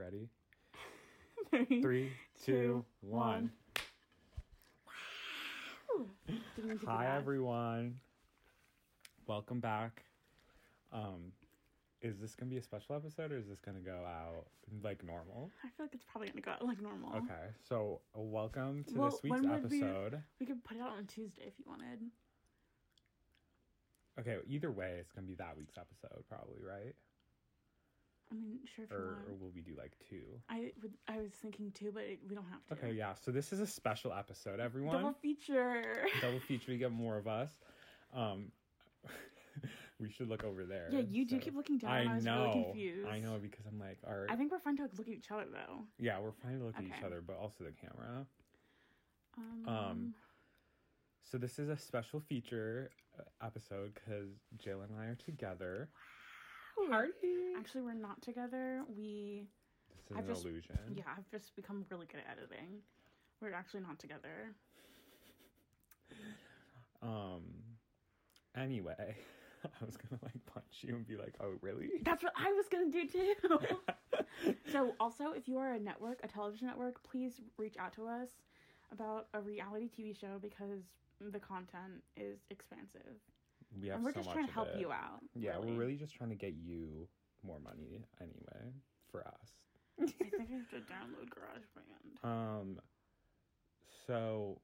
Ready? Three, Three, two, one. Didn't mean to do Hi everyone. Welcome back. Um is this gonna be a special episode or is this gonna go out like normal? I feel like it's probably gonna go out like normal. Okay, so welcome to Well, this week's would we- episode. We could put it out on Tuesday if you wanted. Okay, either way, it's gonna be that week's episode, probably, right? I mean, sure if you Or, want. or will we do like two? I would. I was thinking two, but it, we don't have to. Okay, yeah. So this is a special episode, everyone. Double feature. double feature. We get more of us. Um, we should look over there. Yeah, you do keep looking down, I I was really know. confused. I know because I'm like, all right. I think we're fine to look at each other though. yeah, we're fine to look at each other, but also the camera. Um, Um, So this is a special feature uh, episode because Jill and I are together. Party. actually, we're not together. We This is I've an just- illusion. yeah, I've just become really good at editing. We're actually not together. Um. Anyway, I was gonna like punch you and be like, "Oh, really?" That's what I was gonna do too. so, also, if you are a network, a television network, please reach out to us about a reality TV show because the content is expansive, We have and we're so just much trying to help it. you out. Yeah, we're really just trying to get you more money anyway for us. I think I have to download GarageBand. Um so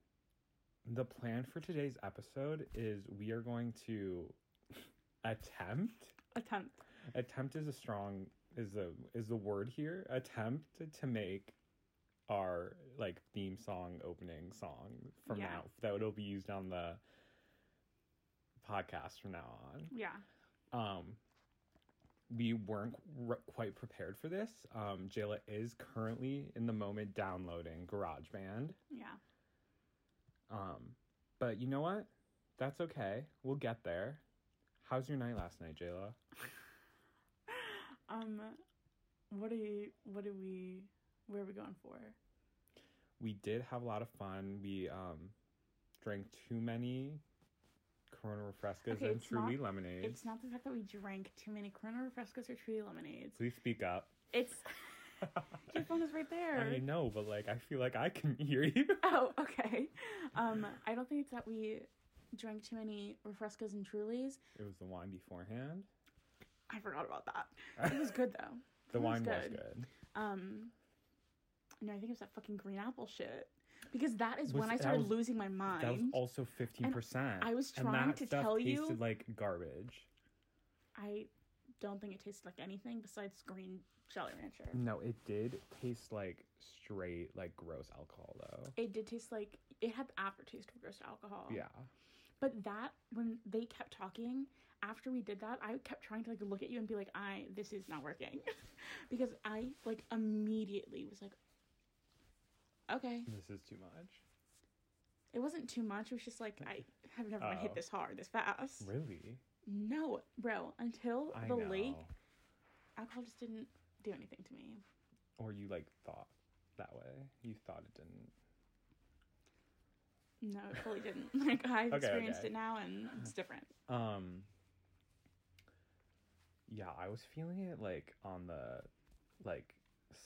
the plan for today's episode is we are going to attempt Attempt. attempt is a strong is the is the word here attempt to make our like theme song opening song from Yeah. now that it'll be used on the podcast from now on Yeah. um we weren't r- quite prepared for this um jayla is currently in the moment downloading garageband Yeah. um but you know what that's okay we'll get there how's your night last night jayla Um, what are you? What are we? Where are we going for? we did have a lot of fun we um drank too many corona refrescas Okay, and truly not- lemonades It's not the fact that we drank too many Corona Refrescos or Truly Lemonades. please speak up It's your phone is right there. i know but like i feel like i can hear you Oh, okay. Um, I don't think it's that we drank too many Refrescos and Trulies. it was the wine beforehand I forgot about that. It was good though. the It wine was good Um, no, I think it was that fucking green apple shit. Because that is Was- when I started was- losing my mind. That was also fifteen percent. I was trying to tell you- it tasted like garbage. I don't think it tasted like anything besides green Jolly Rancher. No, it did taste like straight like gross alcohol though. It did taste like it had the aftertaste of gross alcohol. Yeah, But that when they kept talking after we did that, I kept trying to like look at you and be like, "I this is not working," because I like immediately was like, "Okay." this is too much. It wasn't too much. It was just like I have never been hit Oh. this hard, this fast. Really? No, bro. Until I the know. lake, alcohol just didn't do anything to me. Or you like thought that way? You thought it didn't. No, it fully didn't. Like I've Okay, experienced okay. it now, and it's different. Um. Yeah, I was feeling it like on the, like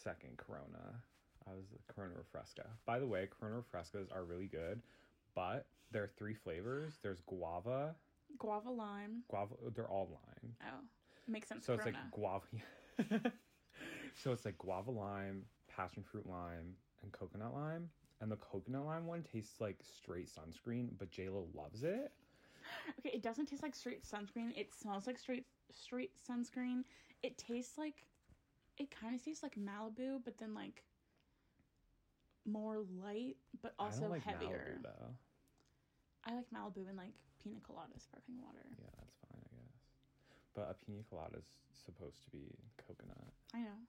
second Corona. I was the Corona Refresca. By the way, Corona Refrescas are really good, but there are three flavors. There's guava, Guava lime. guava. They're all lime. Oh, makes sense. So it's Corona. like guava. so it's like guava lime, passion fruit lime, and coconut lime. And the coconut lime one tastes like straight sunscreen, but JLo loves it. Okay, it doesn't taste like straight sunscreen. It smells like straight straight sunscreen. It tastes like it kind of tastes like Malibu, but then like more light, but I also don't like heavier. Malibu though. I like Malibu and like pina colada sparkling water. Yeah, that's fine, I guess. But a pina colada is supposed to be coconut. I know,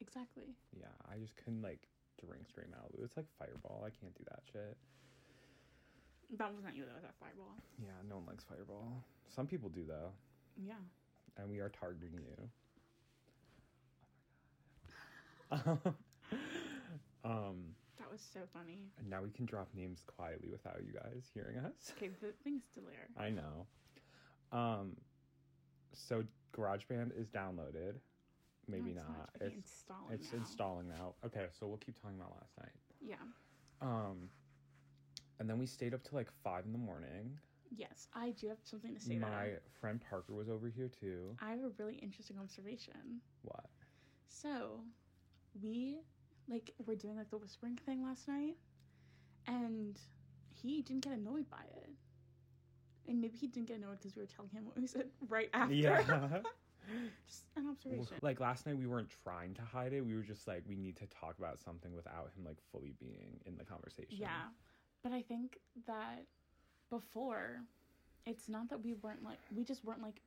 exactly. Yeah, I just couldn't like drink straight Malibu. It's like Fireball. I can't do that shit. That wasn't you. That was that fireball. Yeah, no one likes Fireball. Some people do though, Yeah. and we are targeting you. um, That was so funny. and now we can drop names quietly without you guys hearing us. Okay, the thing's there. I know. Um, so GarageBand is downloaded. maybe No, it's not. It's, It's installing. it's now. installing now. Okay, so we'll keep talking about last night. Yeah. Um, and then we stayed up till like five in the morning. Yes, I do have something to say. My friend Parker was over here too. I have a really interesting observation. What? So, we like were doing like the whispering thing last night, and he didn't get annoyed by it. And maybe he didn't get annoyed because we were telling him what we said right after. Yeah. Just an observation. like last night we weren't trying to hide it. We were just like we need to talk about something without him like fully being in the conversation. Yeah. But I think that before, it's not that we weren't like, we just weren't like,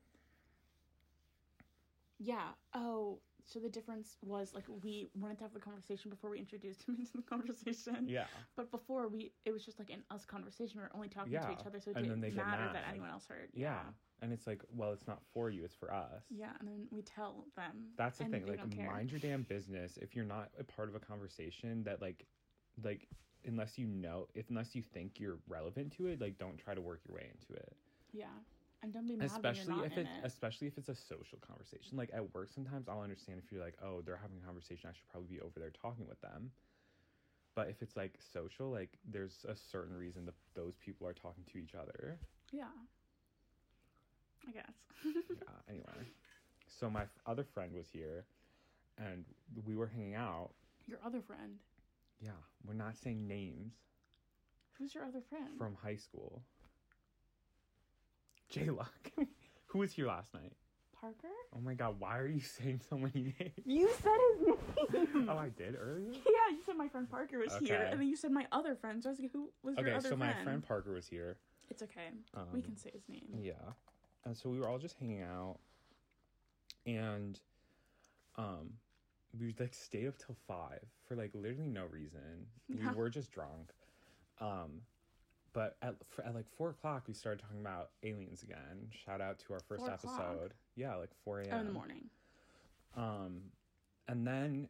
yeah, oh, so the difference was like we wanted to have the conversation before we introduced him into the conversation. Yeah. But before we, it was just like an us conversation. We were only talking to each other, so it and didn't then they get matter that anyone else heard. Yeah. And it's like, well, it's not for you, it's for us. Yeah, and then we tell them. That's the thing. Like mind your damn business. If you're not a part of a conversation that like like unless you know if unless you think you're relevant to it, like don't try to work your way into it. Yeah, and don't be mad especially if it, it. especially if it's a social conversation like at work sometimes i'll understand if you're like oh they're having a conversation i should probably be over there talking with them but if it's like social like there's a certain reason that those people are talking to each other Yeah. I guess. yeah anyway so my f- other friend was here and we were hanging out Your other friend. yeah we're not saying names Who's your other friend? from high school j-luck who was here last night Parker? oh my god why are you saying so many names You said his name. oh i did earlier Yeah, you said my friend Parker was here, and then you said my other friend. So I was like, who was your Okay, other so friend? my friend Parker was here. It's okay. Um, we can say his name. Yeah, and so we were all just hanging out, and um, we like stayed up till five for like literally no reason. We were just drunk. Um, but at for, at like four o'clock, we started talking about aliens again. Shout out to our first 4 o'clock? episode. Yeah, like four a.m. Oh, in the morning. Um, and then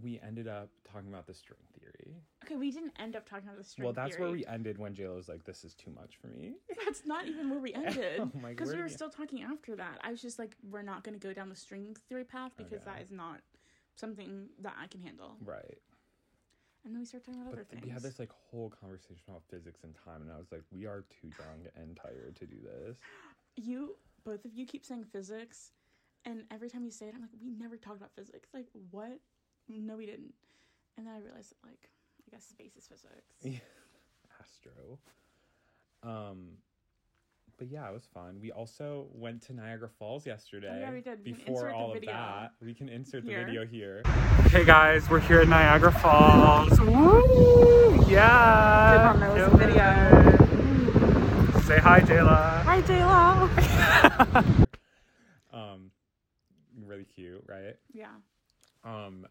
we ended up talking about the string theory. Okay, we didn't end up talking about the string well, that's where we ended when JLo was like, "This is too much for me." That's not even where we ended. I'm like, Because we were still talking after that. I was just like, we're not going to go down the string theory path because Okay. that is not something that I can handle. Right. And then we started talking about But other things. we had this like whole conversation about physics and time, and I was like, we are too young and tired to do this. you, both of you keep saying physics, and every time you say it, I'm like, we never talked about physics. Like, what? No, we didn't. And then I realized that, like, I guess space is physics. Yeah. Astro. Um, but yeah, it was fun. We also went to Niagara Falls yesterday. Oh, yeah, we did. We Before all of that, we can insert the video here. Hey guys, we're here at Niagara Falls. Woo! Yeah. Know it was video. Say hi, Jayla. Hi, J-Lo! um, really cute, right? yeah. um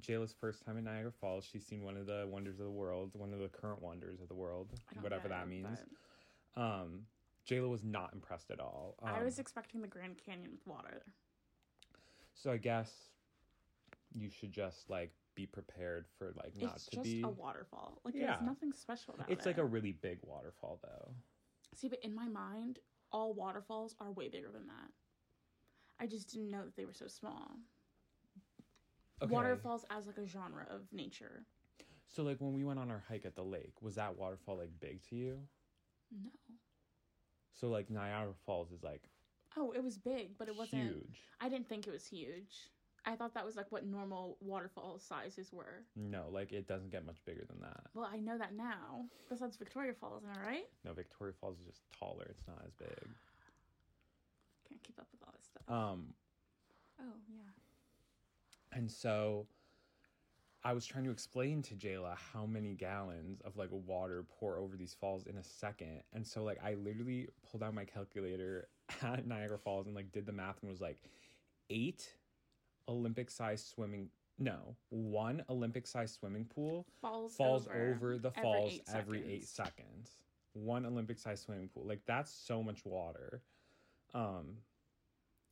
Jayla's first time in Niagara Falls. She's seen one of the wonders of the world, one of the current wonders of the world, whatever know, that means. but Um, Jayla was not impressed at all. Um, I was expecting the Grand Canyon with water. so I guess you should just like be prepared for like not it's to just be. a waterfall. Like, Yeah. there's nothing special about it. It's like a really big waterfall, though. See, but in my mind, all waterfalls are way bigger than that. I just didn't know that they were so small. Okay. Waterfalls as like a genre of nature. So like when we went on our hike at the lake, was that waterfall like big to you? No. So like Niagara Falls is like Oh, it was big, but it wasn't. huge. I didn't think it was huge. I thought that was like what normal waterfall sizes were. No, like it doesn't get much bigger than that. Well, I know that now. Besides Victoria Falls, am I right? No, Victoria Falls is just taller. It's not as big. Can't keep up with all this stuff. Um, oh yeah. and so I was trying to explain to Jayla how many gallons of like water pour over these falls in a second. And so like I literally pulled out my calculator at Niagara Falls and like did the math and was like eight Olympic sized swimming no, one Olympic sized swimming pool Falls falls over, over, the every falls eight every eight seconds. seconds. One Olympic sized swimming pool. Like that's so much water. Um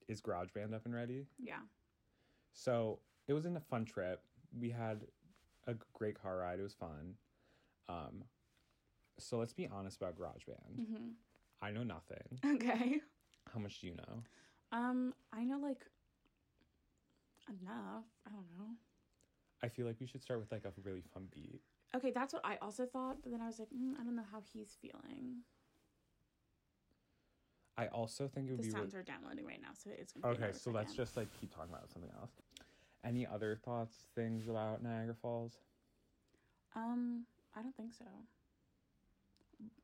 is GarageBand up and ready? Yeah. So it was in a fun trip. We had a great car ride. It was fun. Um, so let's be honest about GarageBand. hmm I know nothing. Okay. How much do you know? Um, I know like enough. I don't know. I feel like we should start with like a really fun beat. Okay, that's what I also thought, but then I was like, mm, I don't know how he's feeling. I also think it would The be re- sounds are downloading right now, so it's okay. So let's just like keep talking about something else. Any other thoughts, things about Niagara Falls? Um, I don't think so.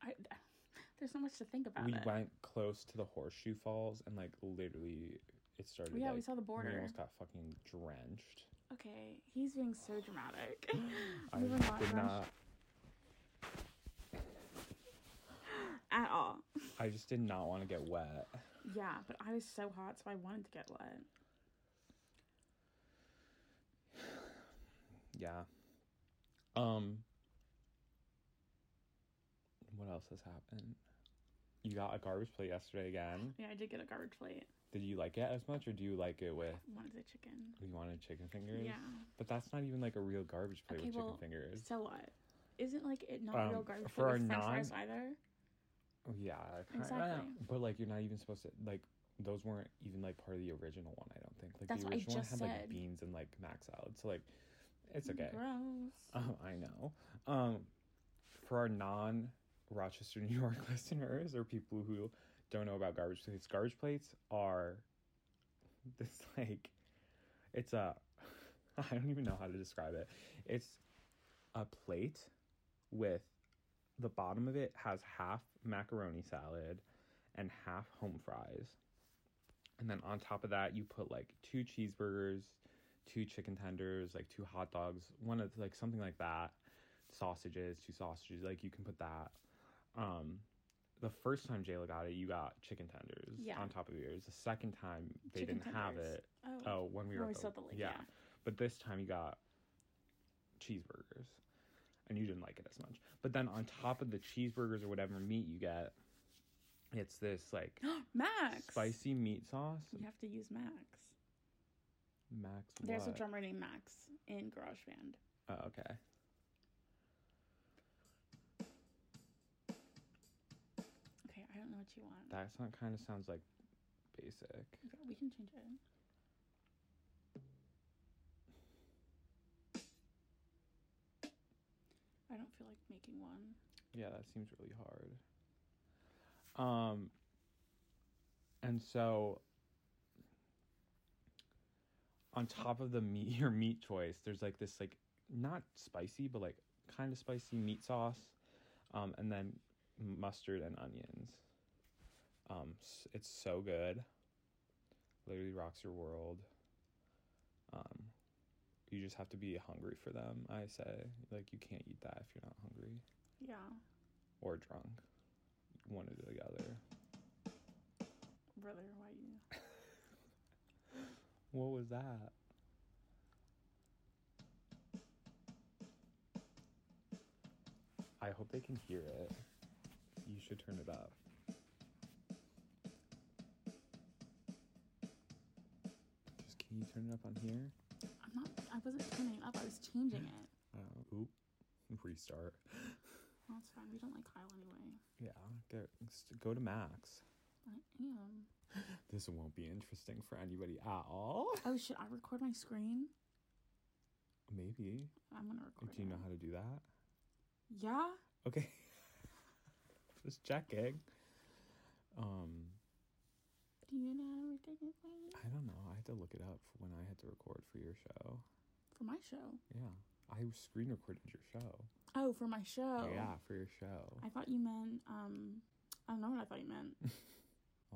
I, there's so much to think about. we it. went close to the Horseshoe Falls and like literally it started. Yeah, we saw the border. We almost got fucking drenched. Okay, he's being so dramatic. I We not did not. at all. I just did not want to get wet. Yeah, but I was so hot, so I wanted to get wet. Yeah. Um. What else has happened? You got a garbage plate yesterday again. Yeah, I did get a garbage plate. Did you like it as much, or do you like it with? Wanted the chicken. You wanted chicken fingers. Yeah. But that's not even like a real garbage plate Okay, with chicken well, fingers. So what? Isn't like it not Um, real garbage for plate our with French non- fries either? Oh, Yeah, kinda, Exactly. But like, you're not even supposed to like. Those weren't even like part of the original one. I don't think. Like That's the what I original one just had like beans and like mac salad. So like, it's okay. Gross. Um, I know. Um, for our non Rochester, New York listeners or people who don't know about garbage plates, garbage plates are this like it's a I don't even know how to describe it. It's a plate with the bottom of it has half macaroni salad and half home fries. And then on top of that you put like two cheeseburgers, two chicken tenders, like two hot dogs, one of like something like that, sausages, two sausages, like you can put that. Um, the first time Jayla got it, you got chicken tenders Yeah. on top of yours. The second time they Chicken didn't have it. Oh, Oh, when we were when at saw the lake. yeah. Yeah. But this time you got cheeseburgers, and you didn't like it as much. But then on top of the cheeseburgers or whatever meat you get, it's this like Max. spicy meat sauce. You have to use Max. Max. There's a drummer named Max in GarageBand. Oh, okay. Okay, I don't know what you want. That sound kind of sounds like basic. Yeah, we can change it. I don't feel like making one. Yeah, that seems really hard. Um and so on top of the meat your meat choice, there's like this like not spicy but like kind of spicy meat sauce. Um and then mustard and onions. Um it's so good. Literally rocks your world. Um you just have to be hungry for them, I say. Like you can't eat that if you're not hungry Yeah, or drunk. One or the other. brother, why you? What was that? I hope they can hear it. You should turn it up. Just can you turn it up on here? I'm not. I wasn't turning it up. I was changing it. Oh, oop. Restart. That's fine. We don't like Kyle anyway. Yeah, go, go to max. I am. This won't be interesting for anybody at all. Oh, should I record my screen? Maybe. I'm gonna record. Do you it. know how to do that? Yeah. Okay. Just checking. Um, Do you know how to record my screen? I don't know. I had to look it up for when I had to record for your show. For my show. Yeah. I screen recorded your show. Oh, for my show. Yeah, for your show. I thought you meant. Um, I don't know what I thought you meant.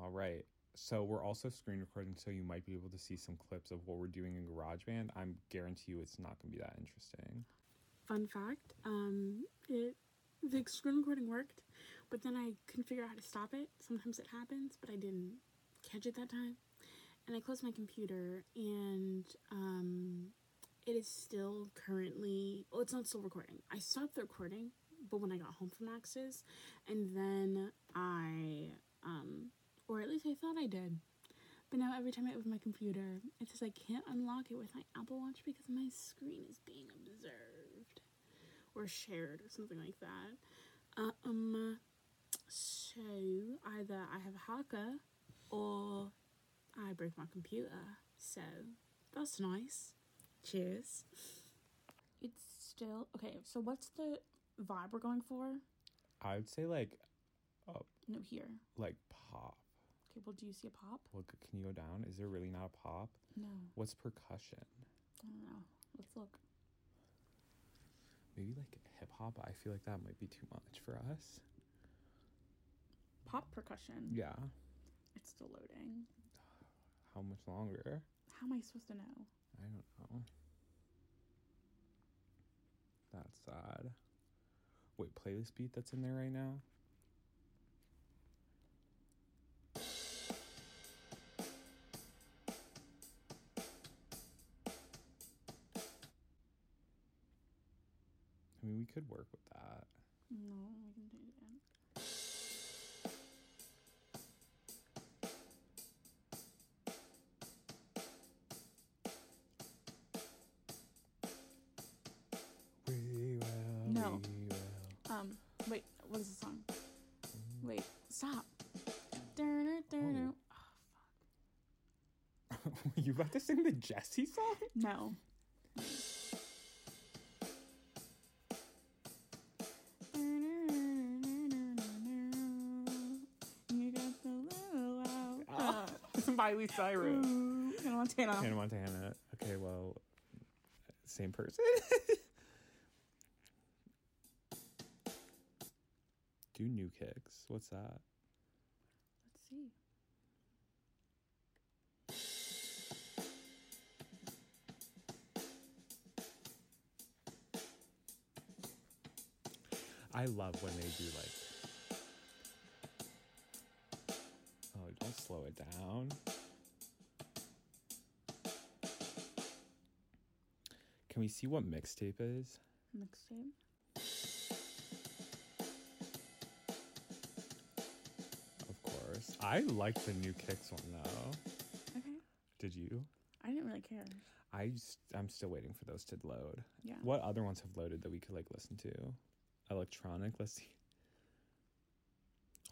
All right. So we're also screen recording, so you might be able to see some clips of what we're doing in GarageBand. I'm guarantee you it's not going to be that interesting. Fun fact: um, it the screen recording worked, but then I couldn't figure out how to stop it. Sometimes it happens, but I didn't catch it that time. And I closed my computer, and um, it is still currently. Well, it's not still recording. I stopped the recording, but when I got home from Max's, and then I, um, or at least I thought I did. But now every time I open my computer, it says I can't unlock it with my Apple Watch because my screen is being observed or shared or something like that. Um, so either I have a hacker or I broke my computer. So That's nice. Cheers. It's still okay. So what's the vibe we're going for? I would say like No, here. like pop. Okay. Well, do you see a pop? Look, can you go down? Is there really not a pop? No. What's percussion? I don't know. Let's look. Maybe like hip hop. I feel like that might be too much for us. Pop percussion. Yeah. It's still loading. How much longer? How am I supposed to know? I don't know. That's sad. Wait, playlist beat that's in there right now? Could work with that. No, we can. We will. No. We will. Um. Wait. What is the song? Wait. Stop. Durner, durner. Oh. you about to sing the Jesse song? No. Cyrus. Ooh, Hannah Montana. Hannah Montana. Okay, well, same person. Do new kicks. What's that? Let's see. I love when they do like. Oh, don't slow it down. Can we see what mixtape is? Mixtape. Of course. I like the new kicks one though. Okay. Did you? I didn't really care. I just, I'm still waiting for those to load. Yeah. What other ones have loaded that we could like listen to? Electronic. Let's see.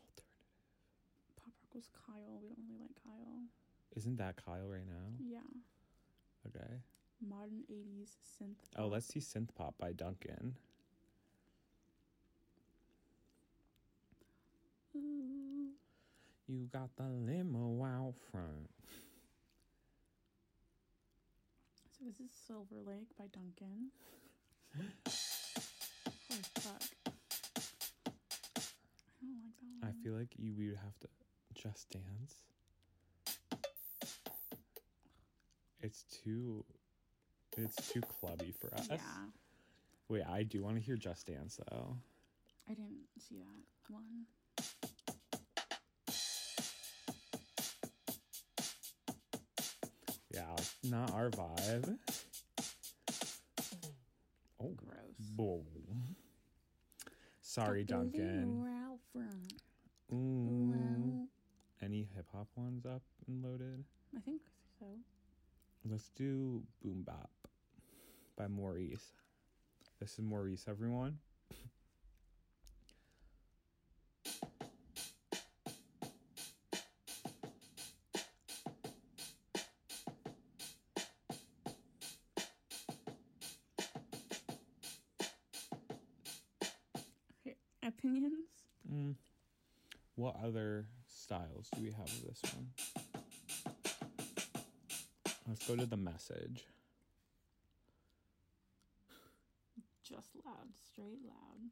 Alternative. Pop Rock was Kyle. We don't really like Kyle. Isn't that Kyle right now? Yeah. Okay. Modern 80s synth. Oh, let's see Synth Pop by Duncan. Ooh. You got the limo out front. So this is Silver Lake by Duncan. Holy fuck. I don't like that one. I feel like you we would have to just dance. It's too it's too clubby for us. Yeah. Wait, I do want to hear Just Dance though. I didn't see that one. Yeah, not our vibe. Oh, Gross. boom. Sorry, Duncan. limo out front. Ooh. Well, Any hip hop ones up and loaded? I think so. Let's do Boom Bap by Maurice. This is Maurice, everyone. Opinions? Mm. What other styles do we have of this one? Let's go to the message. Just loud, straight loud.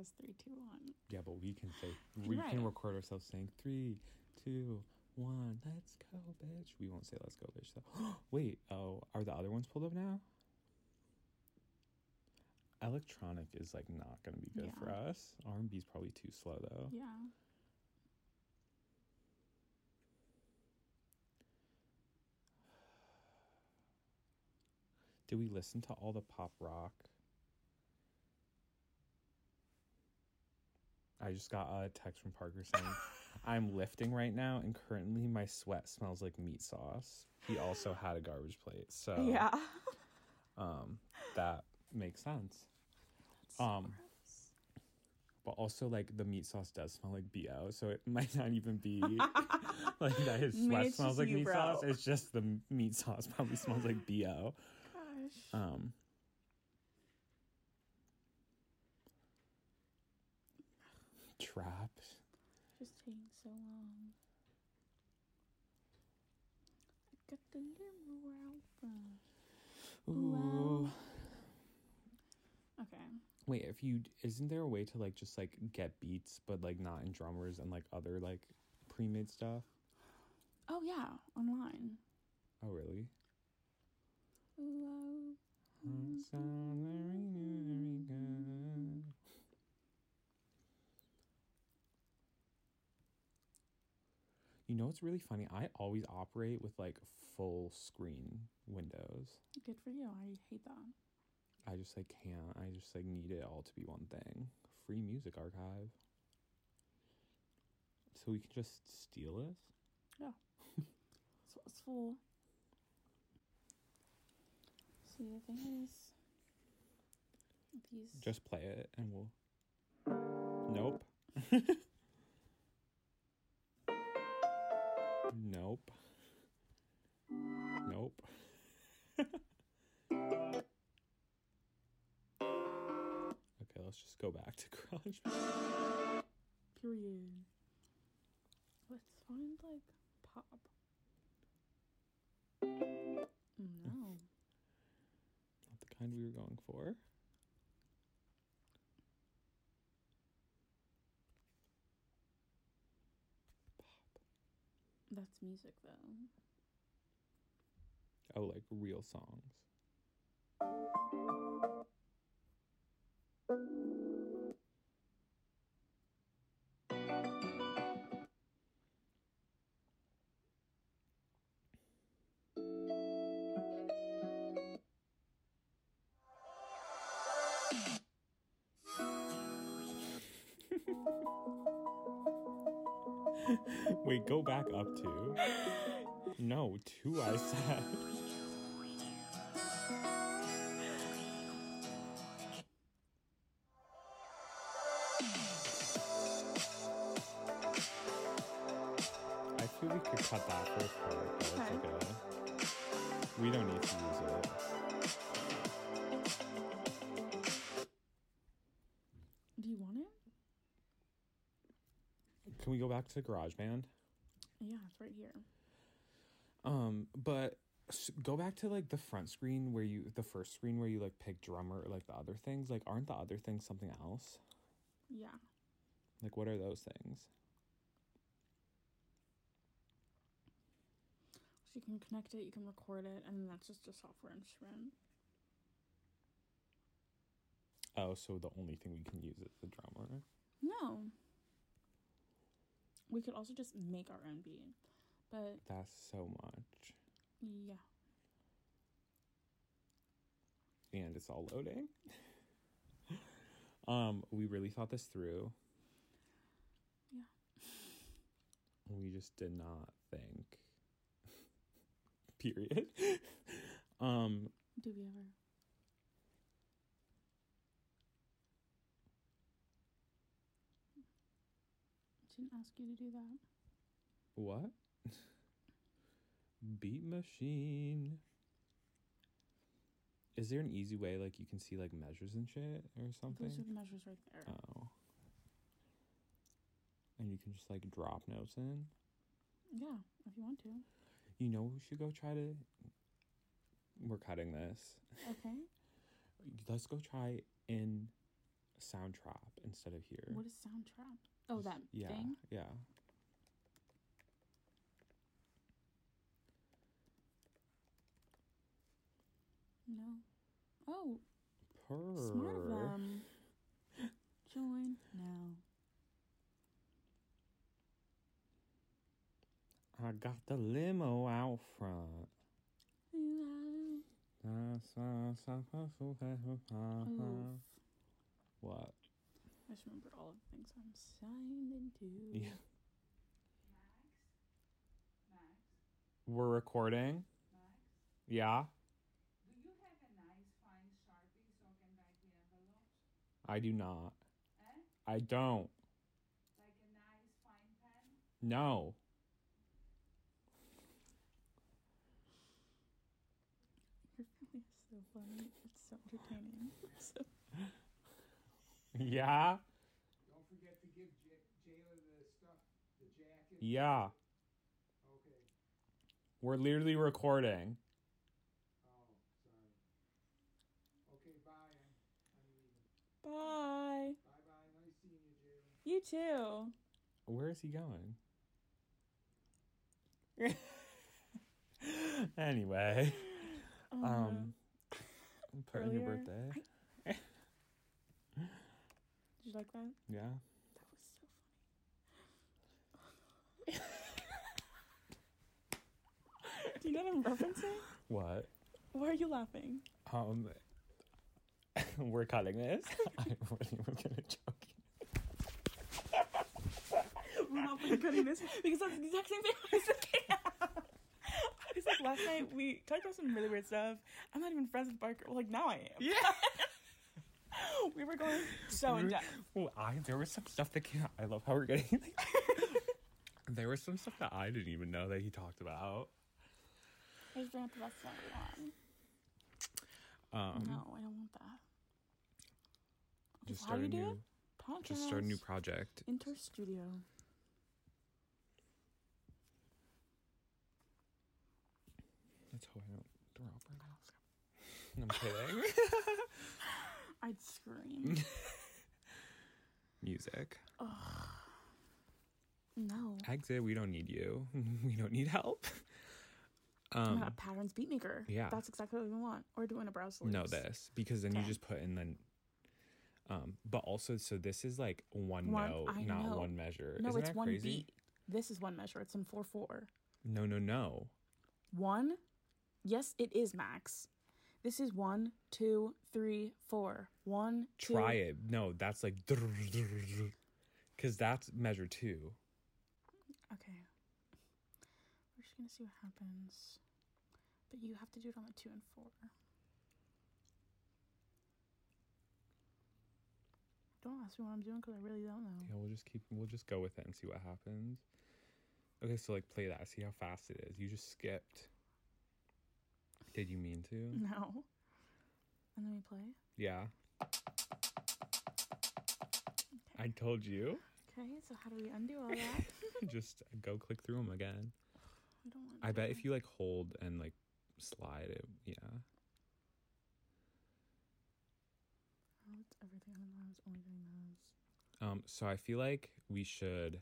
Says three, two, one. Yeah, but we can say we right. can record ourselves saying three, two, one. Let's go, bitch. We won't say let's go, bitch. Though. Wait, oh, are the other ones pulled up now? Electronic is like not gonna be good for us. R and B is probably too slow though. Yeah. Did we listen to all the pop rock? I just got a text from Parker saying, I'm lifting right now and currently my sweat smells like meat sauce. He also had a garbage plate. So yeah. um that makes sense. So Um, gross. But also like the meat sauce does smell like BO, so it might not even be like that his sweat smells like you, meat bro. sauce. It's just the meat sauce probably smells like BO. Gosh. Um Trapped. Just taking so long. I got the limo out front. Ooh. Wow. Okay. Wait, if you isn't there a way to like just like get beats but like not in drummers and like other like pre-made stuff? Oh yeah, online. Oh really That sounds very, very good. You know what's really funny? I always operate with like full screen windows. Good for you. I hate that. I just like can't. I just like need it all to be one thing. Free music archive. So we can just steal this? That's what it's for. See, the thing is, these. Just play it and we'll. Nope. let's just go back to garage. Period. Let's find like pop. No. Not the kind we were going for. That's music though. Oh, like real songs. Wait, go back up to. No, two I said. To GarageBand? Yeah, it's right here. Um, but go back to like the front screen where you, the first screen where you like pick drummer or like the other things. Like, aren't the other things something else? Yeah. Like, what are those things? So you can connect it, you can record it, and that's just a software instrument. Oh, so the only thing we can use is the drummer. No. We could also just make our own beat. But That's so much. yeah. And it's all loading. um, we really thought this through. Yeah. We just did not think. Period. um, Do we ever? Didn't ask you to do that. what? Beat machine. Is there an easy way like you can see like measures and shit or something? Those are the measures right there. Oh. And you can just like drop notes in. Yeah, if you want to. You know, we should go try to. We're cutting this. Okay. Let's go try in Soundtrap instead of here. What is Soundtrap? Oh, that yeah, thing? yeah. No. Oh, Purr. smart of them. Join now. I got the limo out front. Ooh, That's why I'm supposed to have a- Oof. What? I just remembered all of the things I'm signed into. Yeah. We're recording. Max? Yeah, Do you have a nice fine sharpie so I can write the envelopes? I do not. Eh? I don't. Like a nice fine pen? No. Your family is so funny. It's so entertaining. So, Yeah. Don't forget to give J- Jayla the stuff, the jacket. Yeah. Okay. We're literally recording. Oh, sorry. Okay, bye. I'm, I'm leaving. bye. Bye bye. Nice seeing you, Jayla. You too. Where is he going? anyway, Oh, um, put in your earlier, birthday. Did like that? Yeah. That was so funny. Do you know what I'm referencing? What? Why are you laughing? Um, we're cutting this. I wasn't even gonna joke. We're not fucking cutting this because that's the exact same thing I was thinking. I like, last night we talked about some really weird stuff. I'm not even friends with Parker. Well, like now I am. Yeah. We were going so in depth. Well, I there was some stuff that came. I love how we're getting. Like, there was some stuff that I didn't even know that he talked about. I just ran the rest of everyone. Um, no, I don't want that. just How start you a do new. Podcast. just start a new project. Inter studio. Let's hope I don't throw right now. I'm kidding. I'd scream. Music. no. Exit. We don't need you. We don't need help. I'm Um, a patterns beat maker. yeah. That's exactly what we want. Or doing a browser. no this because then you just put in the. Um, but also, so this is like one, One- note, I not know. one measure. No, Isn't it's one crazy? beat. This is one measure. It's in 4 4. No, no, no. One? Yes, it is max. This is one, two, three, four. One, two. Try it. No, that's like. Because that's measure two. Okay. We're just gonna see what happens. But you have to do it on the two and four. Don't ask me what I'm doing because I really don't know. Yeah, we'll just keep. We'll just go with it and see what happens. Okay, so like play that. See how fast it is. You just skipped. Did you mean to? No. And then we play. Yeah. Okay. I told you. Okay, so how do we undo all that? just go click through them again. we don't want I bet if you like hold and like slide it, yeah. Oh, it's everything on those, only doing those. Um. So I feel like we should.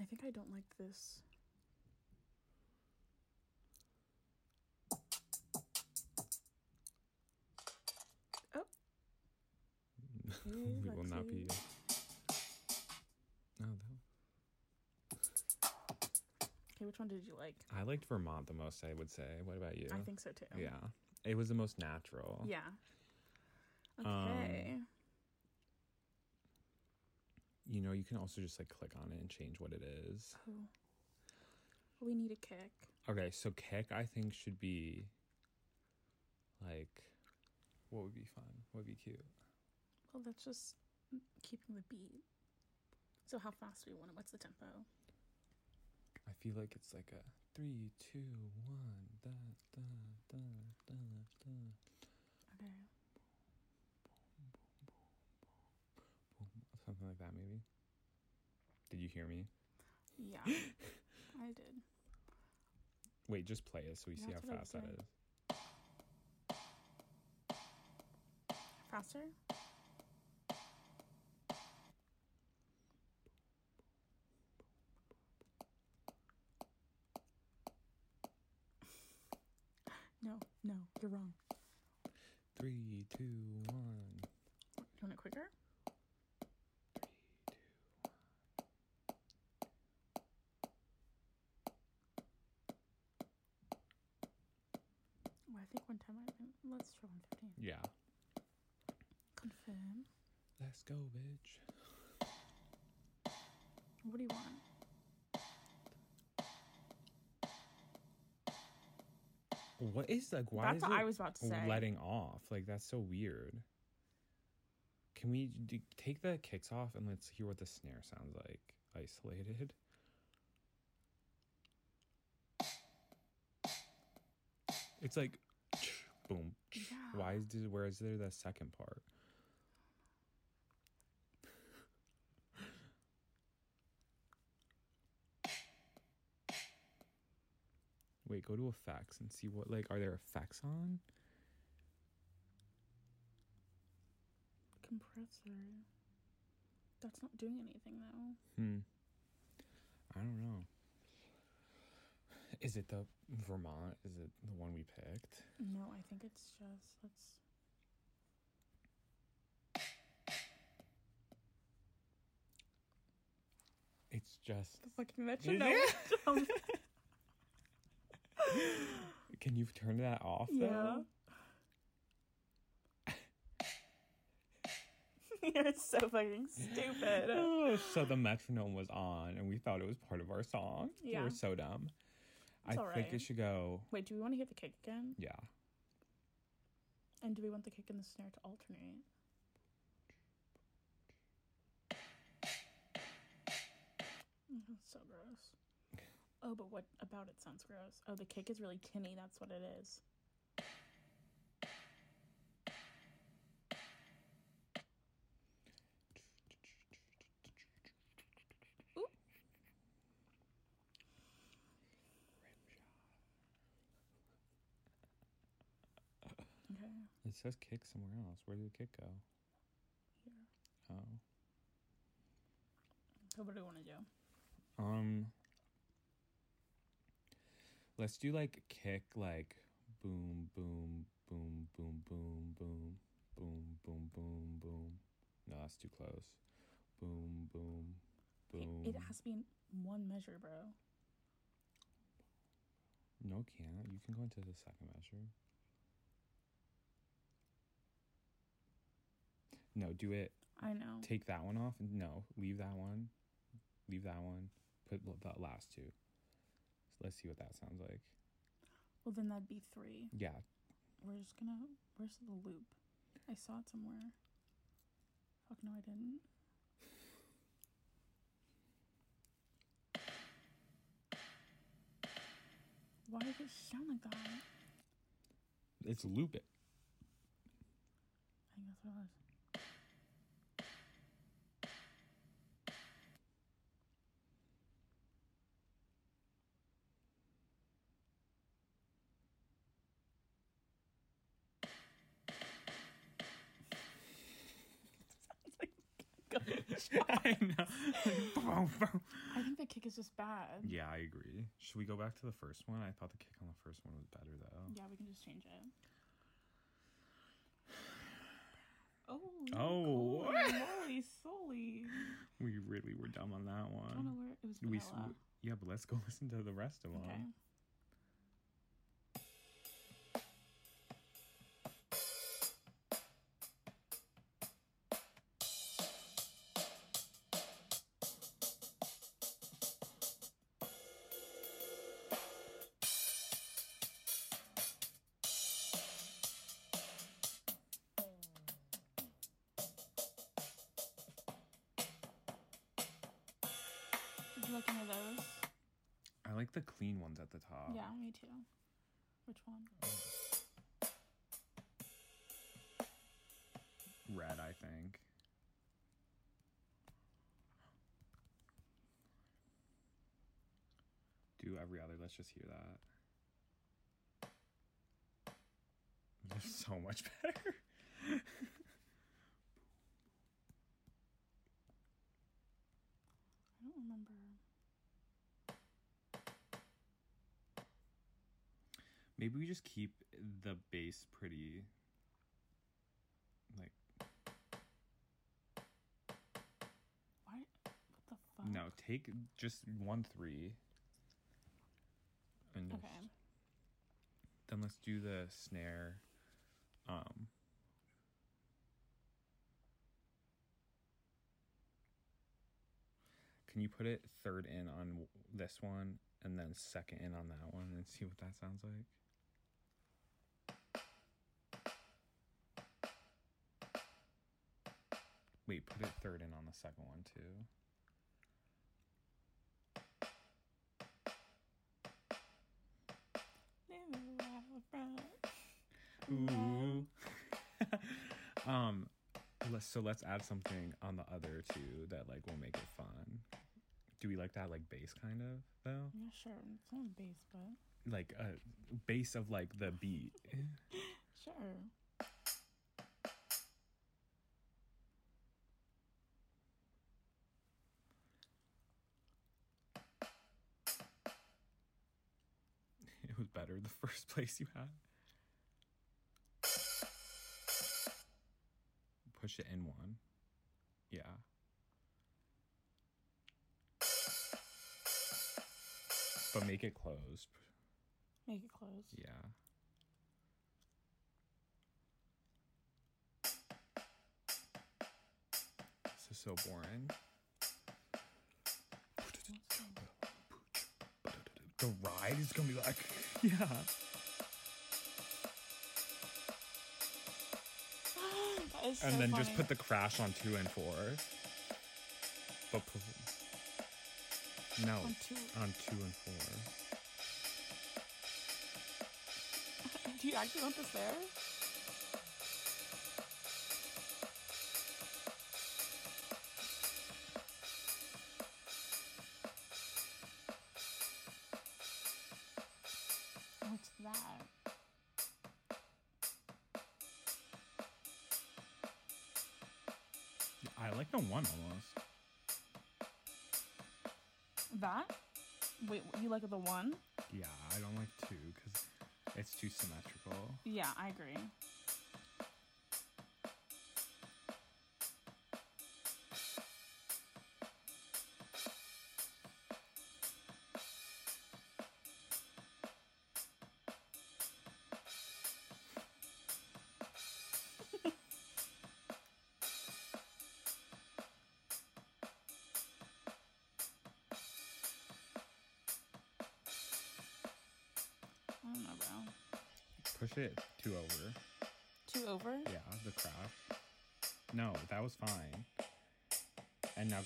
I think I don't like this. we will not be. Lexi. Oh, Okay, which one did you like? I liked Vermont the most. I would say. What about you? I think so too. Yeah, it was the most natural. Yeah. Um, Okay. You know, you can also just like click on it and change what it is. Oh. We need a kick. Okay, so kick I think should be like what would be fun? What would be cute? Well, that's just keeping the beat. So how fast do we want it? What's the tempo? I feel like it's like a three, two, one, da da da da da. Okay. boom, Something like that, maybe. Did you hear me? Yeah. I did. Wait, just play it so we see how fast that was. Faster? No, no, you're wrong. Three, two, one. You want it quicker? Well, I think one time I let's try 115. Yeah. Confirm. Let's go, bitch. What do you want? What is like? Why That's is what it I was about to say. letting off? Like that's so weird. Can we d- take the kicks off and let's hear what the snare sounds like isolated? It's like boom. Why is where is there the second part? Wait, go to effects and see what like are there effects on? Compressor. That's not doing anything though. Hmm. I don't know. Is it the Vermont? Is it the one we picked? No, I think it's just let's. It's just. The fucking metronome. Can you turn that off yeah. though? You're so fucking stupid. Oh, so the metronome was on, and we thought it was part of our song. Yeah, We Yeah. were so dumb. It's I think it should go. Wait, do we want to hear the kick again? Yeah. And do we want the kick and the snare to alternate? Mm, That's so gross. Oh, but what about it sounds gross? Oh, the kick is really tinny. That's what it is. Okay. It says kick somewhere else. Where did the kick go? Here. Oh. So what do we want to do? Um. Let's do like kick like boom boom boom boom boom boom boom boom boom boom. No, that's too close. Boom boom boom. It, has to be in one measure, bro. No, can't. You can go into the second measure. No, do it. I know. Take that one off. No, leave that one. Leave that one. Put the last two. Let's see what that sounds like. Well, then that'd be three. Yeah, We're just gonna. Where's the loop? I saw it somewhere. Fuck no, I didn't. Why does it sound like that? It's loop it. I think that's what it was. Sounds like I know. I think the kick is just bad. yeah, I agree. Should we go back to the first one? I thought the kick on the first one was better though. Yeah, we can just change it. Oh. Oh. Holy solely. We really were dumb on that I don't know one. where it was. We yeah, but let's go listen to the rest of them. Okay. One? Red, I think. Do every other. Let's just hear that. So much better. I don't remember. Maybe we just keep the bass pretty. Like Why? What the fuck? no, take just one three. And just- Okay. then let's do the snare. Um. can you put it third in on this one and then second in on that one and see what that sounds like? Wait, put it third in on the second one too. Ooh. um, let's so let's add something on the other two that like will make it fun. Do we like that like bass kind of though? Yeah, sure. It's not bass, but Like a bass of like the beat. sure. Place you had. Push it in one. Yeah. But make it closed. Make it closed. Yeah. This is so boring. The ride is gonna be like, yeah. Is so and then just put the crash on two and four. But no, On two. on two and four. Do you actually want this there? You like the one? Yeah, I don't like two because it's too symmetrical. Yeah, I agree.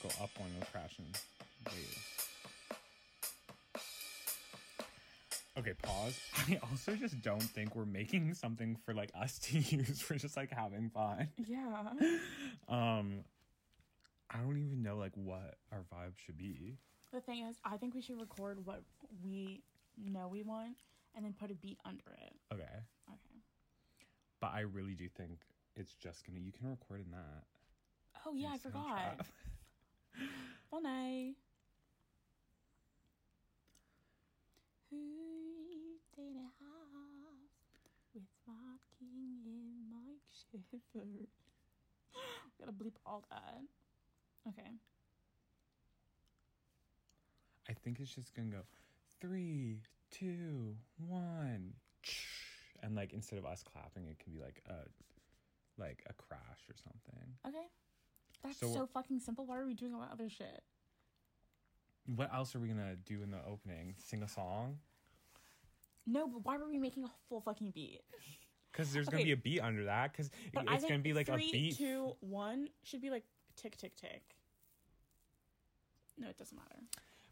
Go up one and crash and wait. Okay, pause. I also just don't think we're making something for like us to use for just like having fun. Yeah. Um I don't even know like what our vibe should be. The thing is, I think we should record what we know we want and then put a beat under it. Okay. Okay. But I really do think it's just gonna you can record in that. Oh yeah, I forgot. Soundtrap. Who did it have with Smart King and Mike Shepherd? Gotta bleep all that. Okay. I think it's just gonna go three, two, one, and like instead of us clapping, it can be like a like a crash or something. Okay. That's So so, fucking simple. Why are we doing all that other shit? What else are we gonna do in the opening? Sing a song? No, but why were we making a full fucking beat? Because there's gonna be a beat under that. Because it's gonna be like three, a beat. two, one should be like tick, tick, tick. No, it doesn't matter.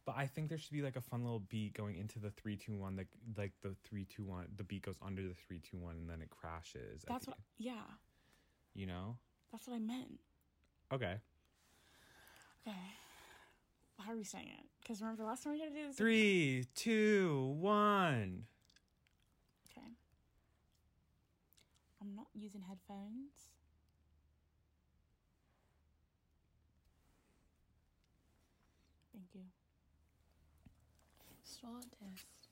But I think there should be like a fun little beat going into the three, two, one. Like like the three, two, one. The beat goes under the three, two, one, and then it crashes. That's what. end, Yeah, you know. that's what I meant. Okay. Okay. How are we saying it? Because remember the last time we did this. Three, two, one. Okay. I'm not using headphones. Thank you. Start test.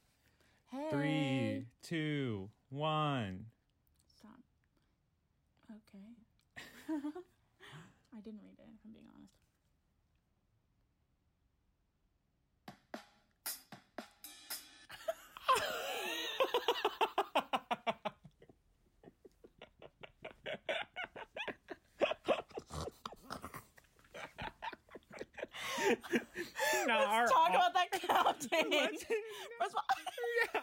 Hey. Three, two, one. Stop. Okay. I didn't read it, if I'm being honest. our Let's talk all- about that counting. First of all, yeah,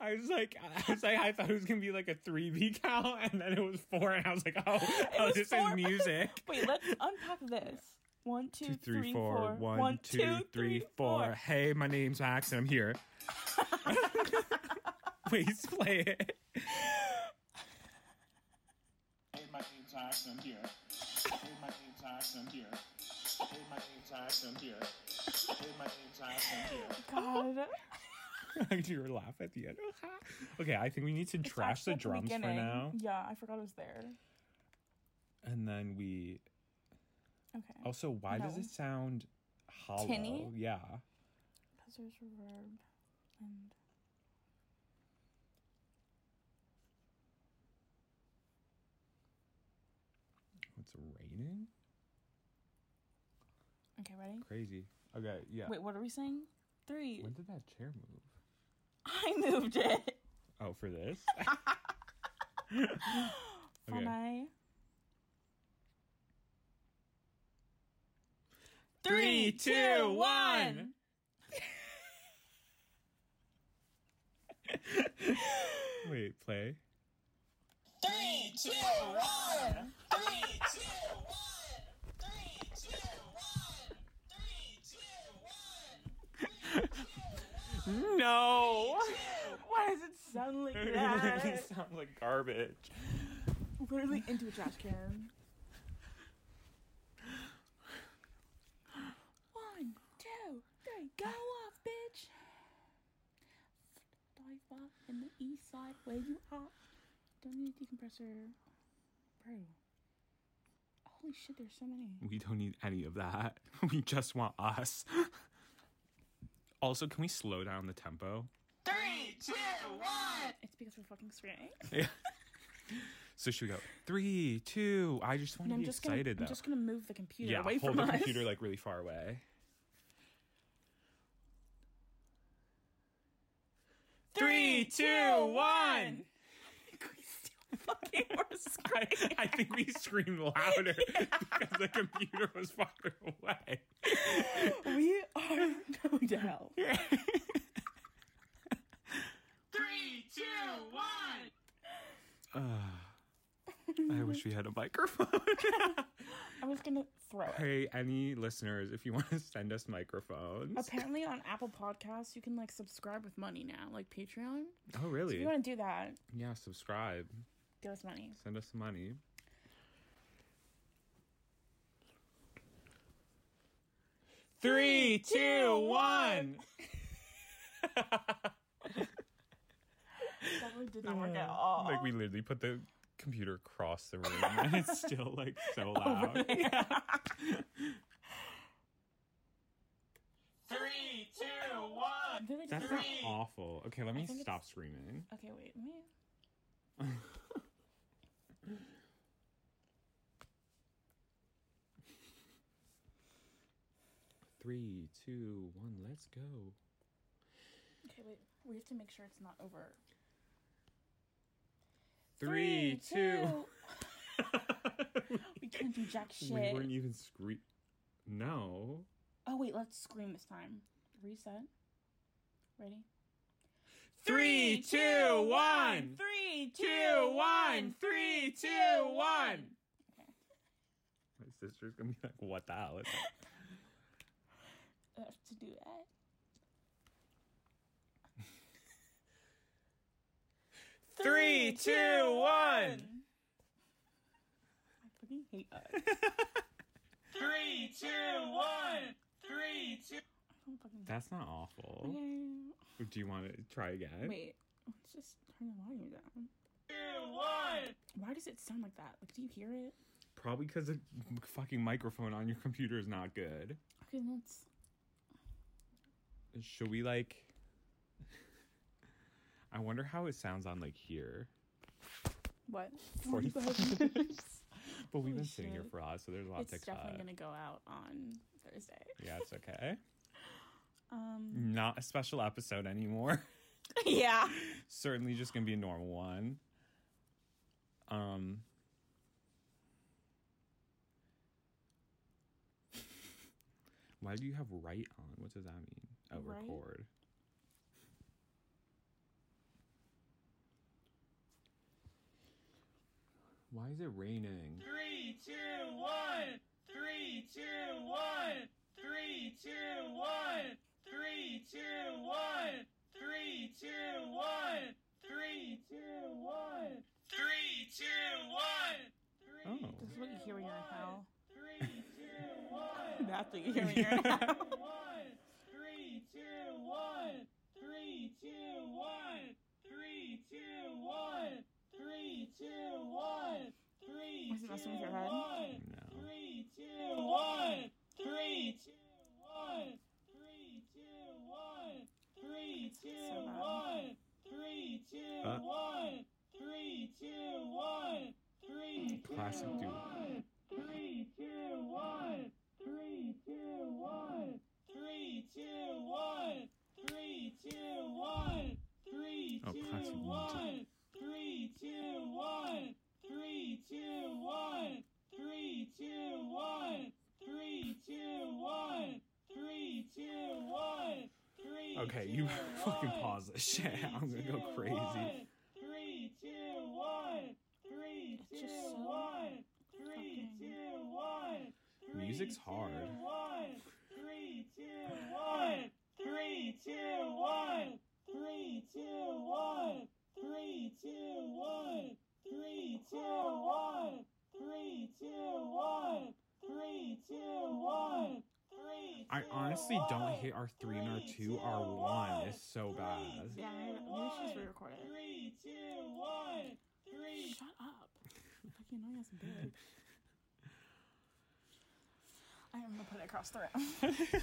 I was like, I was like, I thought it was gonna be like a three B count, and then it was four, and I was like, oh, oh, was this four. is music. wait, let's unpack this. One, two, Two, three, three, four. four. One, One, two, three, four. Hey, my name's Max, and I'm here. Please play it. Hey, my name's Axe, I'm here. Hey, my name's Axe, I'm here. Hey, my name's Axe, I'm here. Hey, my name's Axe, I'm here. God. you were laugh at the end. okay, I think we need to It's trash the drums for now, Yeah, I forgot it was there. and then we. Okay. Also, why does it sound hollow? Tinny? Yeah. Because there's reverb and. Oh, it's raining. Okay, ready? Crazy. Okay, yeah. Wait, what are we saying? Three. When did that chair move? I moved it. Oh, for this? For Okay. my. Three, two, one. Wait, play. Three, two, one. Three, two, one. No. Why does it sound like it that? sounds like garbage. Literally into a trash can. One, two, three, go off, bitch. Dive up in the east side where you are. Don't need a decompressor. Bro. Holy shit, there's so many. We don't need any of that. We just want us. Also, can we slow down the tempo? Three, two, one. It's because we're fucking screaming. Yeah. So should we go three, two? I just want And to I'm be just excited gonna, I'm just gonna move the computer yeah, away hold from the us. computer like really far away. Three, two, one. We still fucking were I, screaming. I think we screamed louder because the computer was far away. we are going to hell. Three, two, one. Ah, I wish we had a microphone. I was gonna throw it. hey, any listeners, if you want to send us microphones. Apparently on Apple Podcasts you can like subscribe with money now, like Patreon. Oh, So if you want to do that, Yeah, subscribe. Give us money. Send us some money. Three, two, one. That really did not work at all. Like we literally put the computer across the room and it's still like so loud. Three, two, one. That's just- not awful. Okay, let me think stop it's- screaming. Okay, wait, let me. Three, two, one, let's go. Okay, wait. We have to make sure it's not over. Three, two. we can't do jack shit. we weren't even scream. No. Oh wait, let's scream this time. Reset. Ready? Three, two, one. Three, Two, one, three, two, one. Okay. My sister's gonna be like, "What the hell is that?" I have to do that. Three, two, one. I fucking hate us. Three, two, one. Three, two. I don't fucking. That's not awful. Okay. Do you want to try again? Wait, let's just turn the volume down. Two, one. Why does it sound like that? Like, do you hear it? Probably because the fucking microphone on your computer is not good. Okay, let's. Should we like? I wonder how it sounds on like here. What? 45 45 minutes. But we've Holy been sitting here for a while, so there's a lot It's to definitely cut. gonna go out on Thursday. Yeah, it's okay. Um. Not a special episode anymore. yeah. Certainly just gonna be a normal one. Um. Why do you have right on? What does that mean? Oh, Right? record. Why is it raining? Three, two, one. Three, two, one. Three, two, one. Three, two, one. Three, two, one. Three, two, one. Three, two, one. Three, Oh. This is what you hear when you're in hell. three, two, one. That's what you hear when you're in hell. One. Three, two, one. Three, two, one. Three, two, one. Three, two, one. Three, Was it messing with your head? one. No. Three, two, one. Three, two, one. Three, two, one. Three, two, two, Uh. one. Three, two, one. Three, two, Classic dude. one. Three, two, one. Three, two, one. Three, two, one. Three, two, one. Three, Oh, two, one. Three, two, one. Three, two, one. Three, two, one. Three, two, one. Three, two. Three, Okay, you two, fucking pause this shit. Three, I'm gonna go crazy. one. Three, two, one. Three, It's just two, so one. Three, fucking- two, one. Three, Music's two, hard. one. Three, two, one. Three, two, one. Three, two, one. Three, two, one. Three, two, one. Three, two, one. Three, two, one. Three, I two, honestly don't one. hit our three and our Three, two. Our one is so Three, bad. Yeah, maybe, maybe she's re-recorded. Three, two, one. Three, Shut up. Fucking annoying ass bitch. I am gonna put it across the room.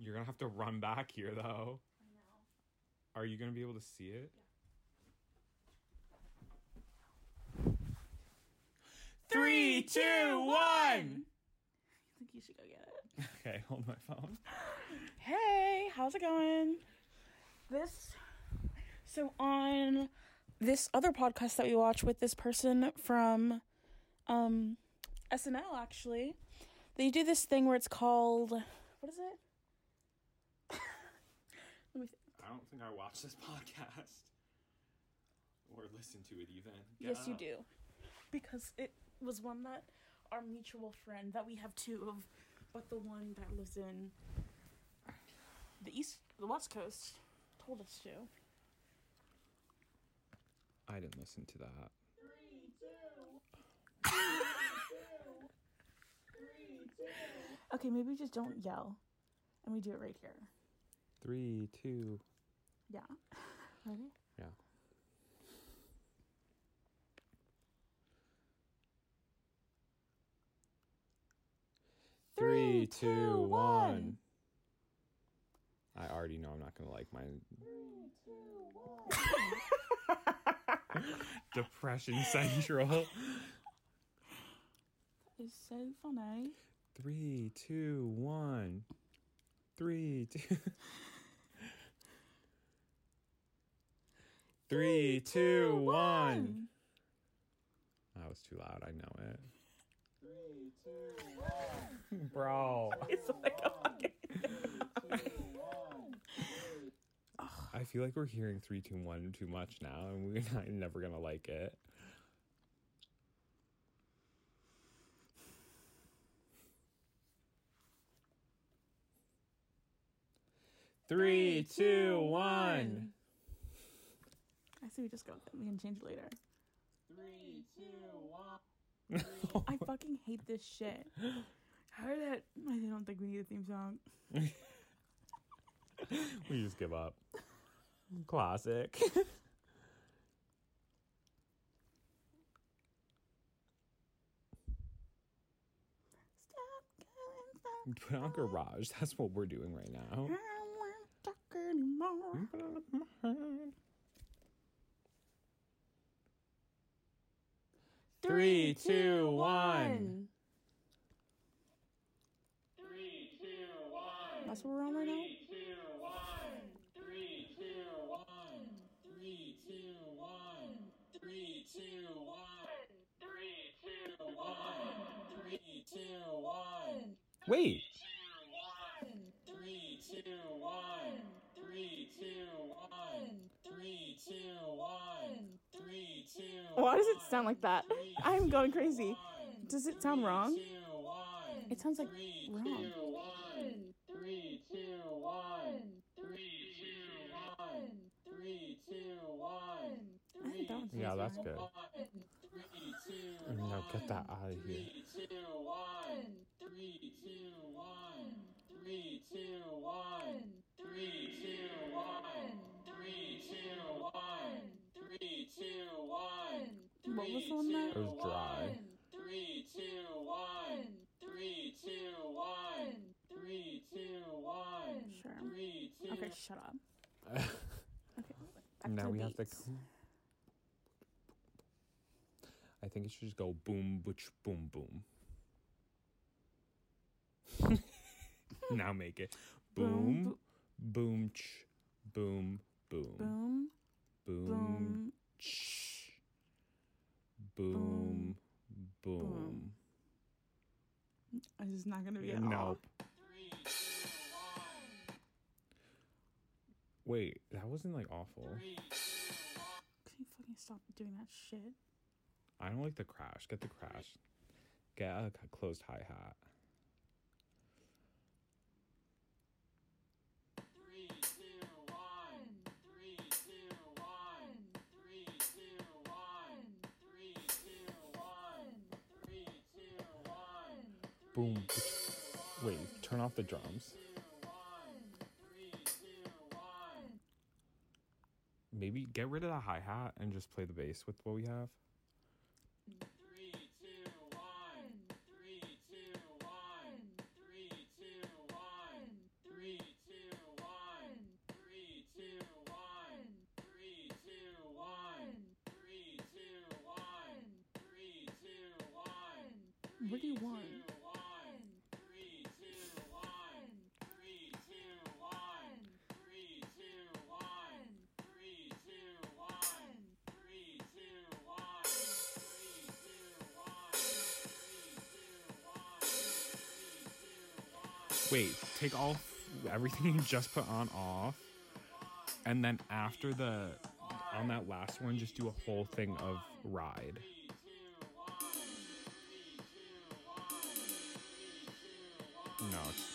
You're gonna have to run back here though. I know. Are you gonna be able to see it? Three, two, one. I think you should go get it. Okay, hold my phone. Hey, how's it going? This so on this other podcast that we watch with this person from um SNL actually, they do this thing where it's called what is it? Let me think. I don't think I watched this podcast or listened to it even. Yes, Get you do. Because it was one that our mutual friend that we have two of, but the one that lives in the east, the west coast, told us to. I didn't listen to that. Okay, maybe we just don't yell, and we do it right here. Three, two. Yeah. Ready? Yeah. Three, two, one. I already know I'm not gonna like my depression central. It's so funny. Three, two, one. Three, two. Three, two, one. That was too loud. I know it. Bro. It's like a fucking. I feel like we're hearing three, two, one too much now, and we're not, never gonna like it. Three, two, one. I say we just go. with it. We can change it later. three, two, one. I fucking hate this shit. How did it? I don't think we need a theme song. we just give up. Classic. Stop going, stop. Put on garage. That's what we're doing right now. I don't want to talk anymore. Three, two, one. Three, two, one. That's what we're on right now. Three, two, one. Three, two, one. Three, two, one. Three, two, one. Three, two, one. Wait. Three, two, one. Three, two, one. Three, two, one. Three, two, Why does it sound like that? I'm going crazy. Does it sound wrong? It sounds like wrong. two, one. Three, two, one. Three, two, one. Three, two, one. I think that one Yeah, that's right. good. Three, No, get that out of here. Three, two, one. Three, two, one. Three, two, one. Three, two, one. Three, two, one. Three, two, one. What was the one that? It was dry. Three, two, one. Three, two, one. Three, two, one. Sure. Three, two, Okay, shut up. Okay. back now the we have to. I think it should just go boom, butch, boom, boom. now make it Boom, boom, boom, ch, boom, boom, Boom, boom, boom, ch, boom, boom. This is not gonna be at all. Nope. Wait, that wasn't like awful. Can you fucking stop doing that shit? I don't like the crash. Get the crash. Get a closed hi hat. Boom. Wait, turn off the drums. Maybe get rid of the hi hat and just play the bass with what we have. One. Three, two, one. Wait, take all everything you just put on off, and then after the on that last one, just do a whole thing of ride. knows?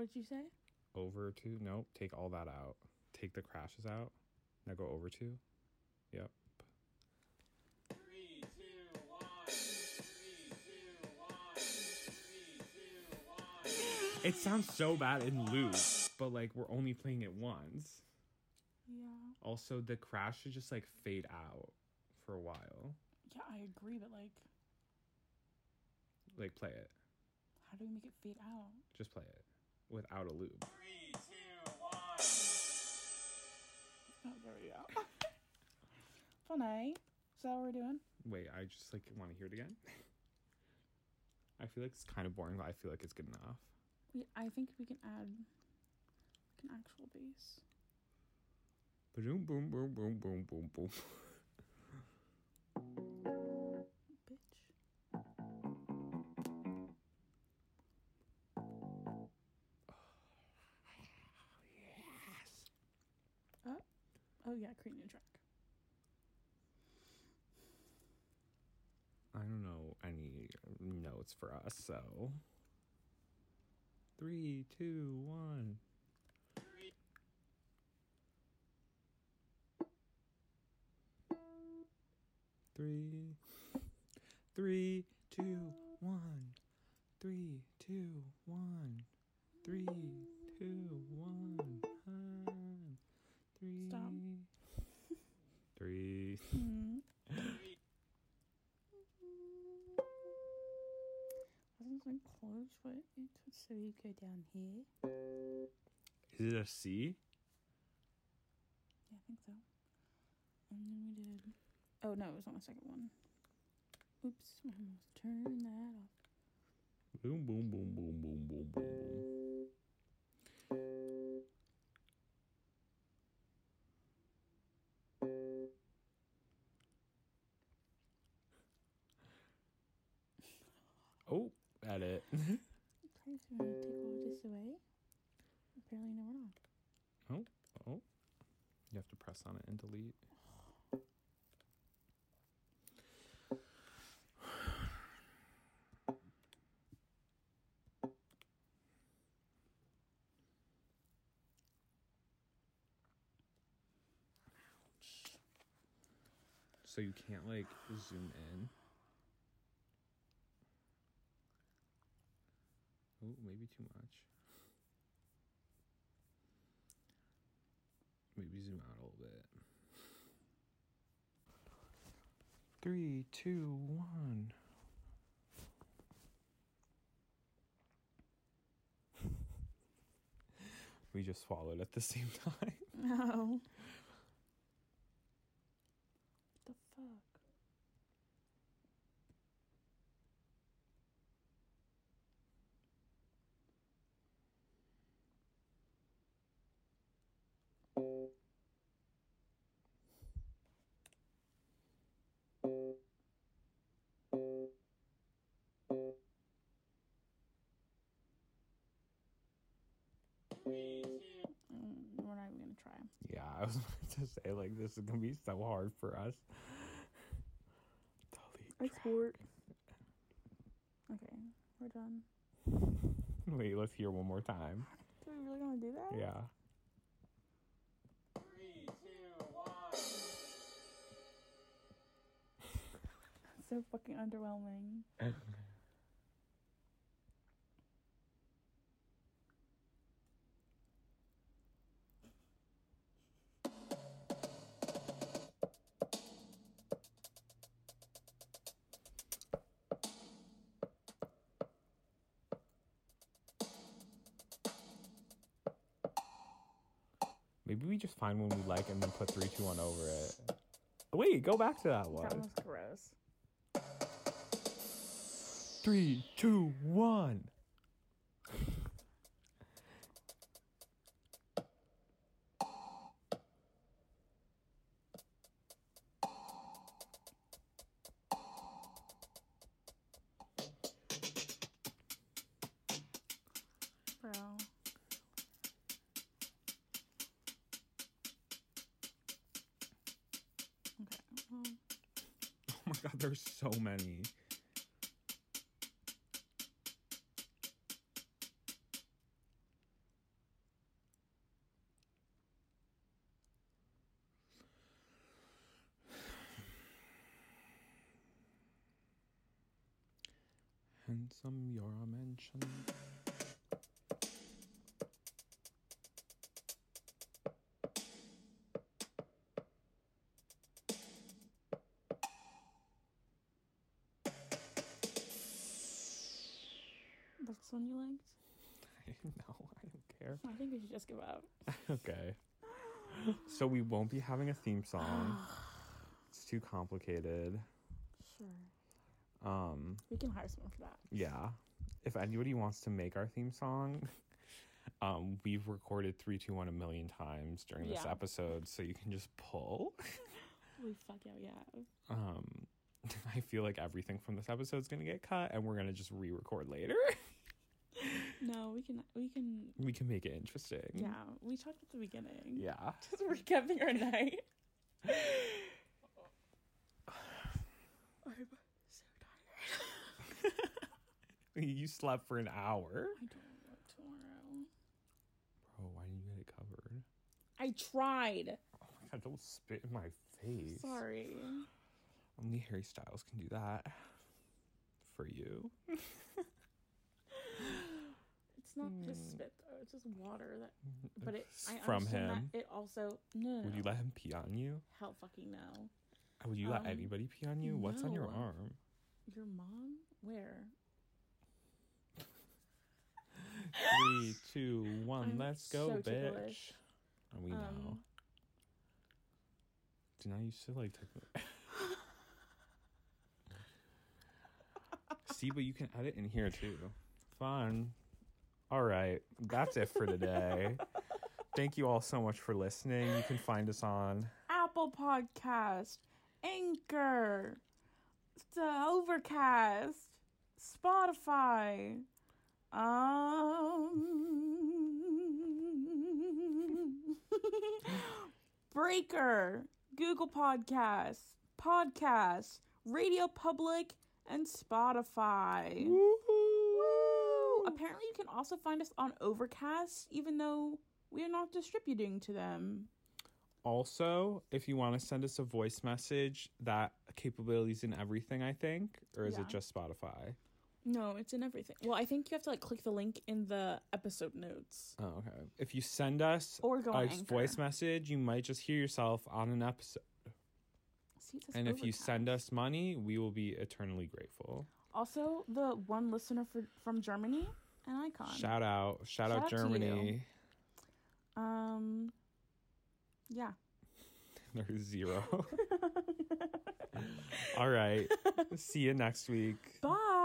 What did you say? over to Nope. Take all that out. Take the crashes out. Now go over to. Yep. It sounds so bad in loop, but like we're only playing it once. Yeah. Also, the crash should just like fade out for a while. Yeah, I agree, but like, Like play it. how do we make it fade out? Just play it without a loop. Oh, there we go. Funny. Eh? Is that what we're doing? Wait, I just like want to hear it again. I feel like it's kind of boring, but I feel like it's good enough. We, I think we can add like an actual bass. Boom, boom, boom, boom, boom, boom, boom. yeah, create new track. I don't know any notes for us, so. Three, two, one. Three, three, two, one. Three, two, one. Three, two, put it so you go down here. Is it a C? Yeah, I think so. And then we did. Oh no, it was on the second one. Oops, I almost turned that off. Boom, boom, boom, boom, boom, boom, boom, boom. Oh, edit. Okay, so we're gonna take all of this away. Apparently, no, we're not. Oh, oh, you have to press on it and delete. So you can't like zoom in. Maybe too much. Maybe zoom out a little bit. Three, two, one. we just swallowed at the same time. No. Mm, we're not even gonna try. Yeah, I was about to say like this is gonna be so hard for us. Delete track. Export. Okay, we're done. Wait, let's hear one more time. Do we really gonna do that? Yeah. Three, two, one. So fucking underwhelming. Just find one we like and then put three, two, one over it. Wait, go back to that That one. was gross. Three, two, one. So So we won't be having a theme song. It's too complicated. Sure. Um, We can hire someone for that. yeah. If anybody wants to make our theme song, um, we've recorded three, two, one a million times during this Yeah. episode, so you can just pull. We fuck yeah. Um, I feel like everything from this episode is gonna get cut, and we're gonna just re-record later. No, we can. We can. we can make it interesting. Yeah, we talked at the beginning. Yeah. Just recapping our night. I'm so tired. You slept for an hour. I don't work tomorrow. Bro, why didn't you get it covered? I tried. Oh my god, don't spit in my face. Sorry. Only Harry Styles can do that. For you. It's not just spit though. It's just water that. But it. I From him. It also. No. no, Would you let him pee on you? Hell fucking no. Would you let Um, anybody pee on you? What's on your arm? Your mom? Where? Three, two, one. I'm Let's go, so bitch. ticklish. And we know. Um, Do not used to like take See, but you can edit in here too. Fun. All right. That's it for today. Thank you all so much for listening. You can find us on Apple Podcast, Anchor, the Overcast, Spotify, um, Breaker, Google Podcasts, Podcasts, Radio Public, and Spotify. Woo! Apparently, you can also find us on Overcast, even though we are not distributing to them. Also, if you want to send us a voice message, that capability's in everything, I think, or is Yeah. it just Spotify? No, it's in everything. Well, I think you have to like click the link in the episode notes Oh, okay. If you send us or go a Anchor. voice message, you might just hear yourself on an episode. See, And if you send us money, we will be eternally grateful. Also the one listener for, from Germany, an icon. Shout out. Shout, Shout out out Germany. um, yeah. There's zero. All right. See you next week. Bye.